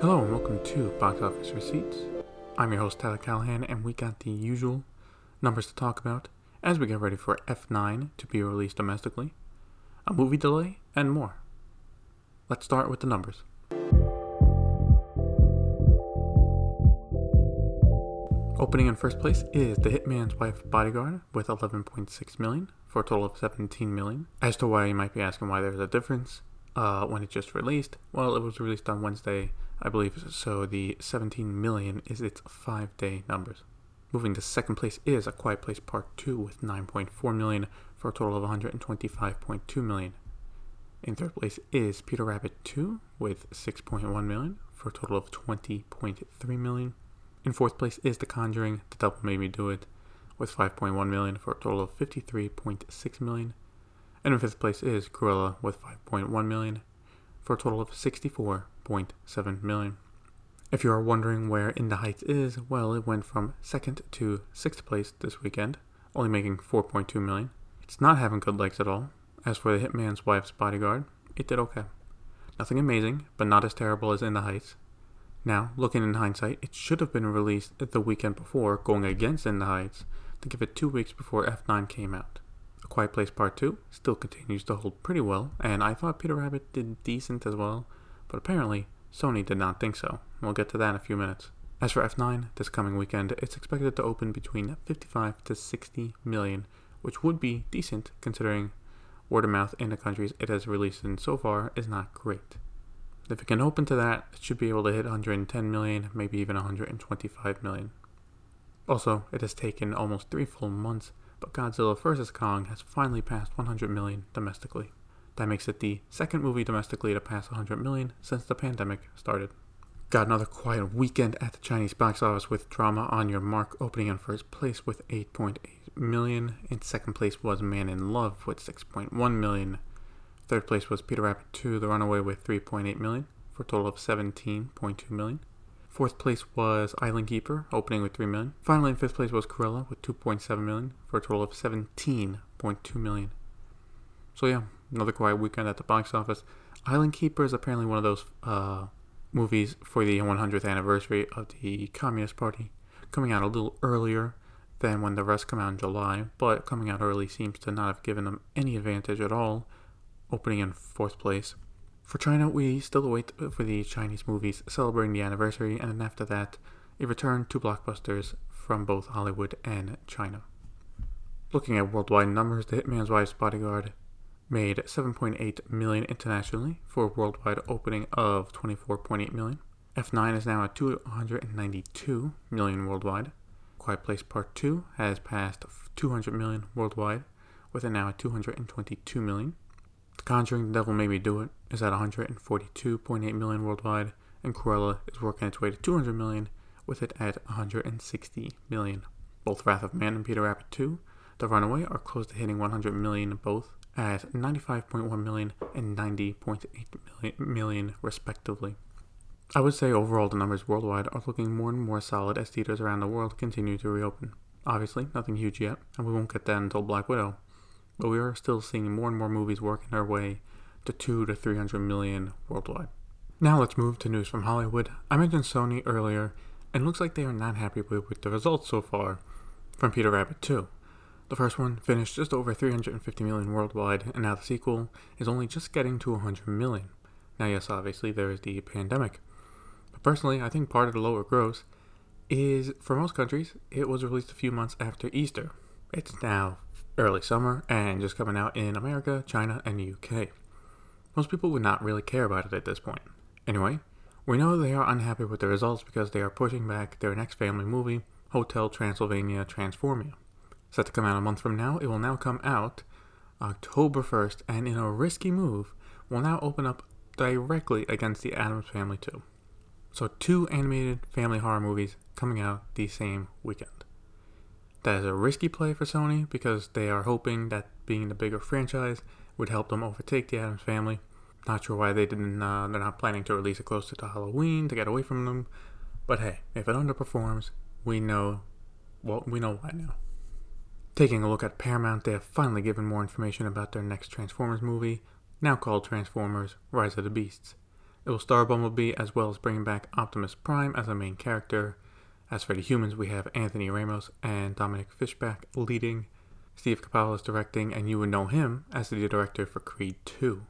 Hello and welcome to Box Office Receipts. I'm your host Tyler Callahan, and we got the usual numbers to talk about as we get ready for F9 to be released domestically, a movie delay, and more. Let's start with the numbers. Opening in first place is The Hitman's Wife Bodyguard with 11.6 million for a total of 17 million. As to why you might be asking why there's a difference uh, when it just released, well, it was released on Wednesday, I believe, so the 17 million is its five day numbers. Moving to second place is A Quiet Place Part 2 with 9.4 million for a total of 125.2 million. In third place is Peter Rabbit 2 with 6.1 million for a total of 20.3 million. In fourth place is The Conjuring, The Devil Made Me Do It, with 5.1 million for a total of 53.6 million. And in fifth place is Cruella with 5.1 million for a total of 64.7 million. If you are wondering where In the Heights is, well, it went from second to sixth place this weekend, only making 4.2 million. It's not having good legs at all. As for The Hitman's Wife's Bodyguard, it did okay. Nothing amazing, but not as terrible as In the Heights. Now, looking in hindsight, it should have been released the weekend before, going against In the Heights, to give it two weeks before F9 came out. A Quiet Place Part 2 still continues to hold pretty well, and I thought Peter Rabbit did decent as well, but apparently Sony did not think so. We'll get to that in a few minutes. As for F9, this coming weekend, it's expected to open between 55 to 60 million, which would be decent considering word of mouth in the countries it has released in so far is not great. If it can open to that, it should be able to hit 110 million, maybe even 125 million. Also, it has taken almost three full months, but Godzilla vs. Kong has finally passed 100 million domestically. That makes it the second movie domestically to pass 100 million since the pandemic started. Got another quiet weekend at the Chinese box office with Drama on Your Mark opening in first place with 8.8 million. In second place was Man in Love with 6.1 million. Third place was Peter Rabbit 2, The Runaway with 3.8 million for a total of 17.2 million. Fourth place was Island Keeper, opening with 3 million. Finally, in fifth place was Cruella with 2.7 million for a total of 17.2 million. So yeah, another quiet weekend at the box office. Island Keeper is apparently one of those uh, movies for the 100th anniversary of the Communist Party, coming out a little earlier than when the rest come out in July, but coming out early seems to not have given them any advantage at all opening in fourth place. For China, we still await for the Chinese movies celebrating the anniversary, and then after that, a return to blockbusters from both Hollywood and China. Looking at worldwide numbers, The Hitman's Wife's Bodyguard made 7.8 million internationally for a worldwide opening of 24.8 million. F9 is now at 292 million worldwide. Quiet Place Part 2 has passed 200 million worldwide, with it now at 222 million. The Conjuring The Devil Made Me Do It is at 142.8 million worldwide, and Cruella is working its way to 200 million, with it at 160 million. Both Wrath of Man and Peter Rabbit 2, The Runaway, are close to hitting 100 million both at 95.1 million and 90.8 million, million respectively. I would say overall the numbers worldwide are looking more and more solid as theaters around the world continue to reopen. Obviously, nothing huge yet, and we won't get that until Black Widow, but we are still seeing more and more movies working their way to 2 to 300 million worldwide. Now let's move to news from Hollywood. I mentioned Sony earlier, and looks like they are not happy with, with the results so far from Peter Rabbit 2. The first one finished just over 350 million worldwide, and now the sequel is only just getting to 100 million. Now, yes, obviously there is the pandemic, but personally, I think part of the lower gross is for most countries, it was released a few months after Easter. It's now early summer and just coming out in America, China, and the UK. Most people would not really care about it at this point. Anyway, we know they are unhappy with the results because they are pushing back their next family movie, Hotel Transylvania Transformania. Set to come out a month from now, it will now come out October 1st, and in a risky move, will now open up directly against the Addams Family 2. So, two animated family horror movies coming out the same weekend. That is a risky play for Sony because they are hoping that being the bigger franchise would help them overtake the Addams family. Not sure why they didn't. Uh, they're not planning to release it closer to Halloween to get away from them. But hey, if it underperforms, we know. Well, we know why now. Taking a look at Paramount, they have finally given more information about their next Transformers movie. now called Transformers Rise of the Beasts. It will star Bumblebee as well as bringing back Optimus Prime as a main character. As for the humans, we have Anthony Ramos and Dominique Fishback leading. Steve Capello is directing, and you would know him as the director for Creed 2.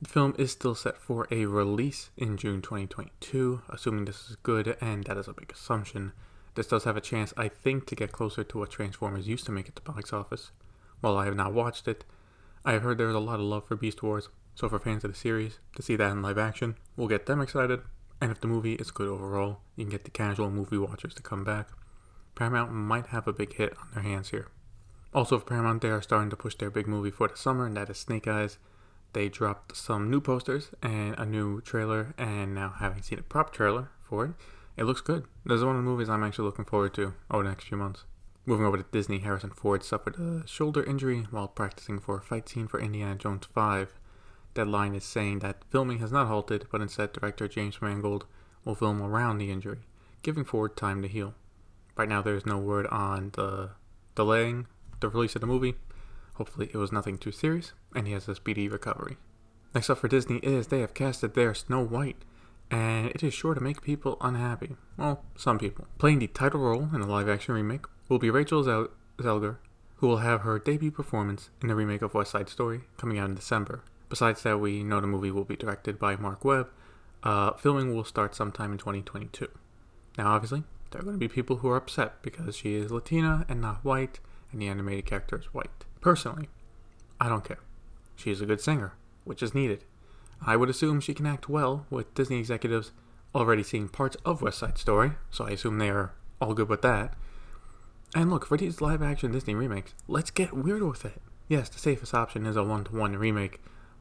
The film is still set for a release in June 2022, assuming this is good, and that is a big assumption. This does have a chance, I think, to get closer to what Transformers used to make at the box office. While I have not watched it, I have heard there is a lot of love for Beast Wars, so for fans of the series, to see that in live action will get them excited, and if the movie is good overall, you can get the casual movie watchers to come back. Paramount might have a big hit on their hands here. Also, for Paramount, they are starting to push their big movie for the summer, and that is Snake Eyes. They dropped some new posters and a new trailer, and now having seen a prop trailer for it, it looks good. This is one of the movies I'm actually looking forward to over the next few months. Moving over to Disney, Harrison Ford suffered a shoulder injury while practicing for a fight scene for Indiana Jones 5. Deadline is saying that filming has not halted, but instead director James Mangold will film around the injury, giving Ford time to heal. Right now, there is no word on the delaying the release of the movie. Hopefully, it was nothing too serious, and he has a speedy recovery. Next up for Disney is they have casted their Snow White, and it is sure to make people unhappy. Well, some people. Playing the title role in a live action remake will be Rachel Zel- Zelger, who will have her debut performance in the remake of West Side Story coming out in December. Besides that, we know the movie will be directed by Marc Webb. Uh, filming will start sometime in 2022. Now, obviously, there are going to be people who are upset because she is Latina and not white, and the animated character is white. Personally, I don't care. She is a good singer, which is needed. I would assume she can act well, with Disney executives already seeing parts of West Side Story, so I assume they are all good with that. And look, for these live action Disney remakes, let's get weird with it. Yes, the safest option is a one to one remake,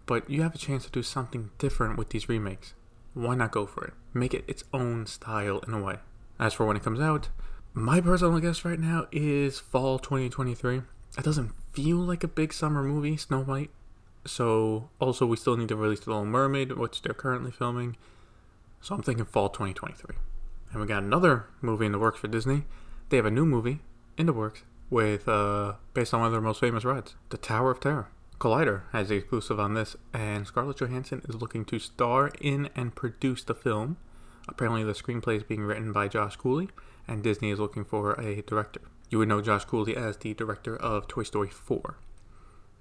but you have a chance to do something different with these remakes. Why not go for it? Make it its own style in a way. As for when it comes out, my personal guess right now is fall 2023. It doesn't feel like a big summer movie, Snow White. So, also, we still need to release The Little Mermaid, which they're currently filming. So, I'm thinking fall 2023. And we got another movie in the works for Disney. They have a new movie in the works with, uh, based on one of their most famous rides, The Tower of Terror. Collider has the exclusive on this, and Scarlett Johansson is looking to star in and produce the film. Apparently, the screenplay is being written by Josh Cooley, and Disney is looking for a director. You would know Josh Cooley as the director of Toy Story 4.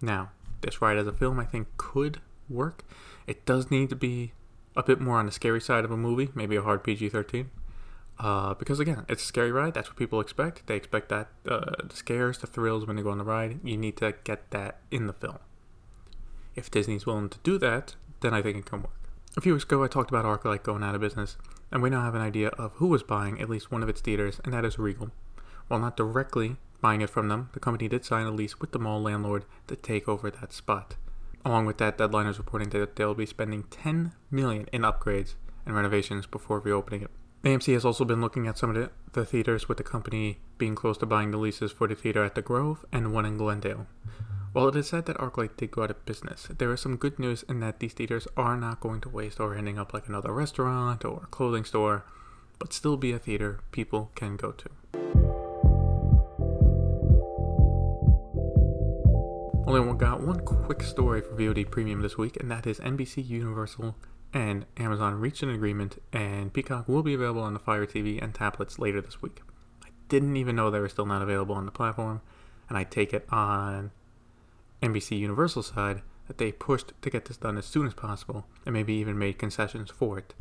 Now, this ride as a film I think could work. It does need to be a bit more on the scary side of a movie, maybe a hard PG 13. Uh, because again, it's a scary ride. That's what people expect. They expect that uh, the scares, the thrills when they go on the ride. You need to get that in the film. If Disney's willing to do that, then I think it can work. A few weeks ago, I talked about ArcLight going out of business, and we now have an idea of who was buying at least one of its theaters, and that is Regal. While not directly buying it from them, the company did sign a lease with the mall landlord to take over that spot. Along with that, Deadline is reporting that they'll be spending 10 million in upgrades and renovations before reopening it. AMC has also been looking at some of the, the theaters with the company being close to buying the leases for the theater at the Grove and one in Glendale. While it is said that ArcLight did go out of business, there is some good news in that these theaters are not going to waste or ending up like another restaurant or clothing store, but still be a theater people can go to. Only one got one quick story for VOD Premium this week, and that is NBC Universal and Amazon reached an agreement, and Peacock will be available on the Fire TV and tablets later this week. I didn't even know they were still not available on the platform, and I take it on NBC Universal side that they pushed to get this done as soon as possible, and maybe even made concessions for it.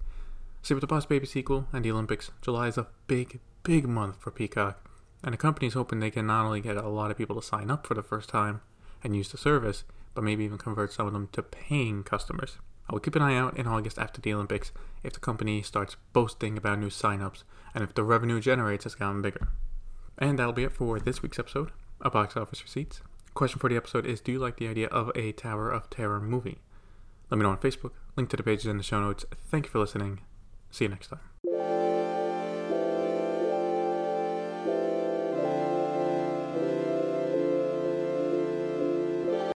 See, with the Boss Baby sequel and the Olympics, July is a big, big month for Peacock, and the company's hoping they can not only get a lot of people to sign up for the first time, and use the service, but maybe even convert some of them to paying customers. I will keep an eye out in August after the Olympics if the company starts boasting about new signups and if the revenue generates has gotten bigger. And that'll be it for this week's episode of Box Office Receipts. Question for the episode is Do you like the idea of a Tower of Terror movie? Let me know on Facebook. Link to the pages in the show notes. Thank you for listening. See you next time.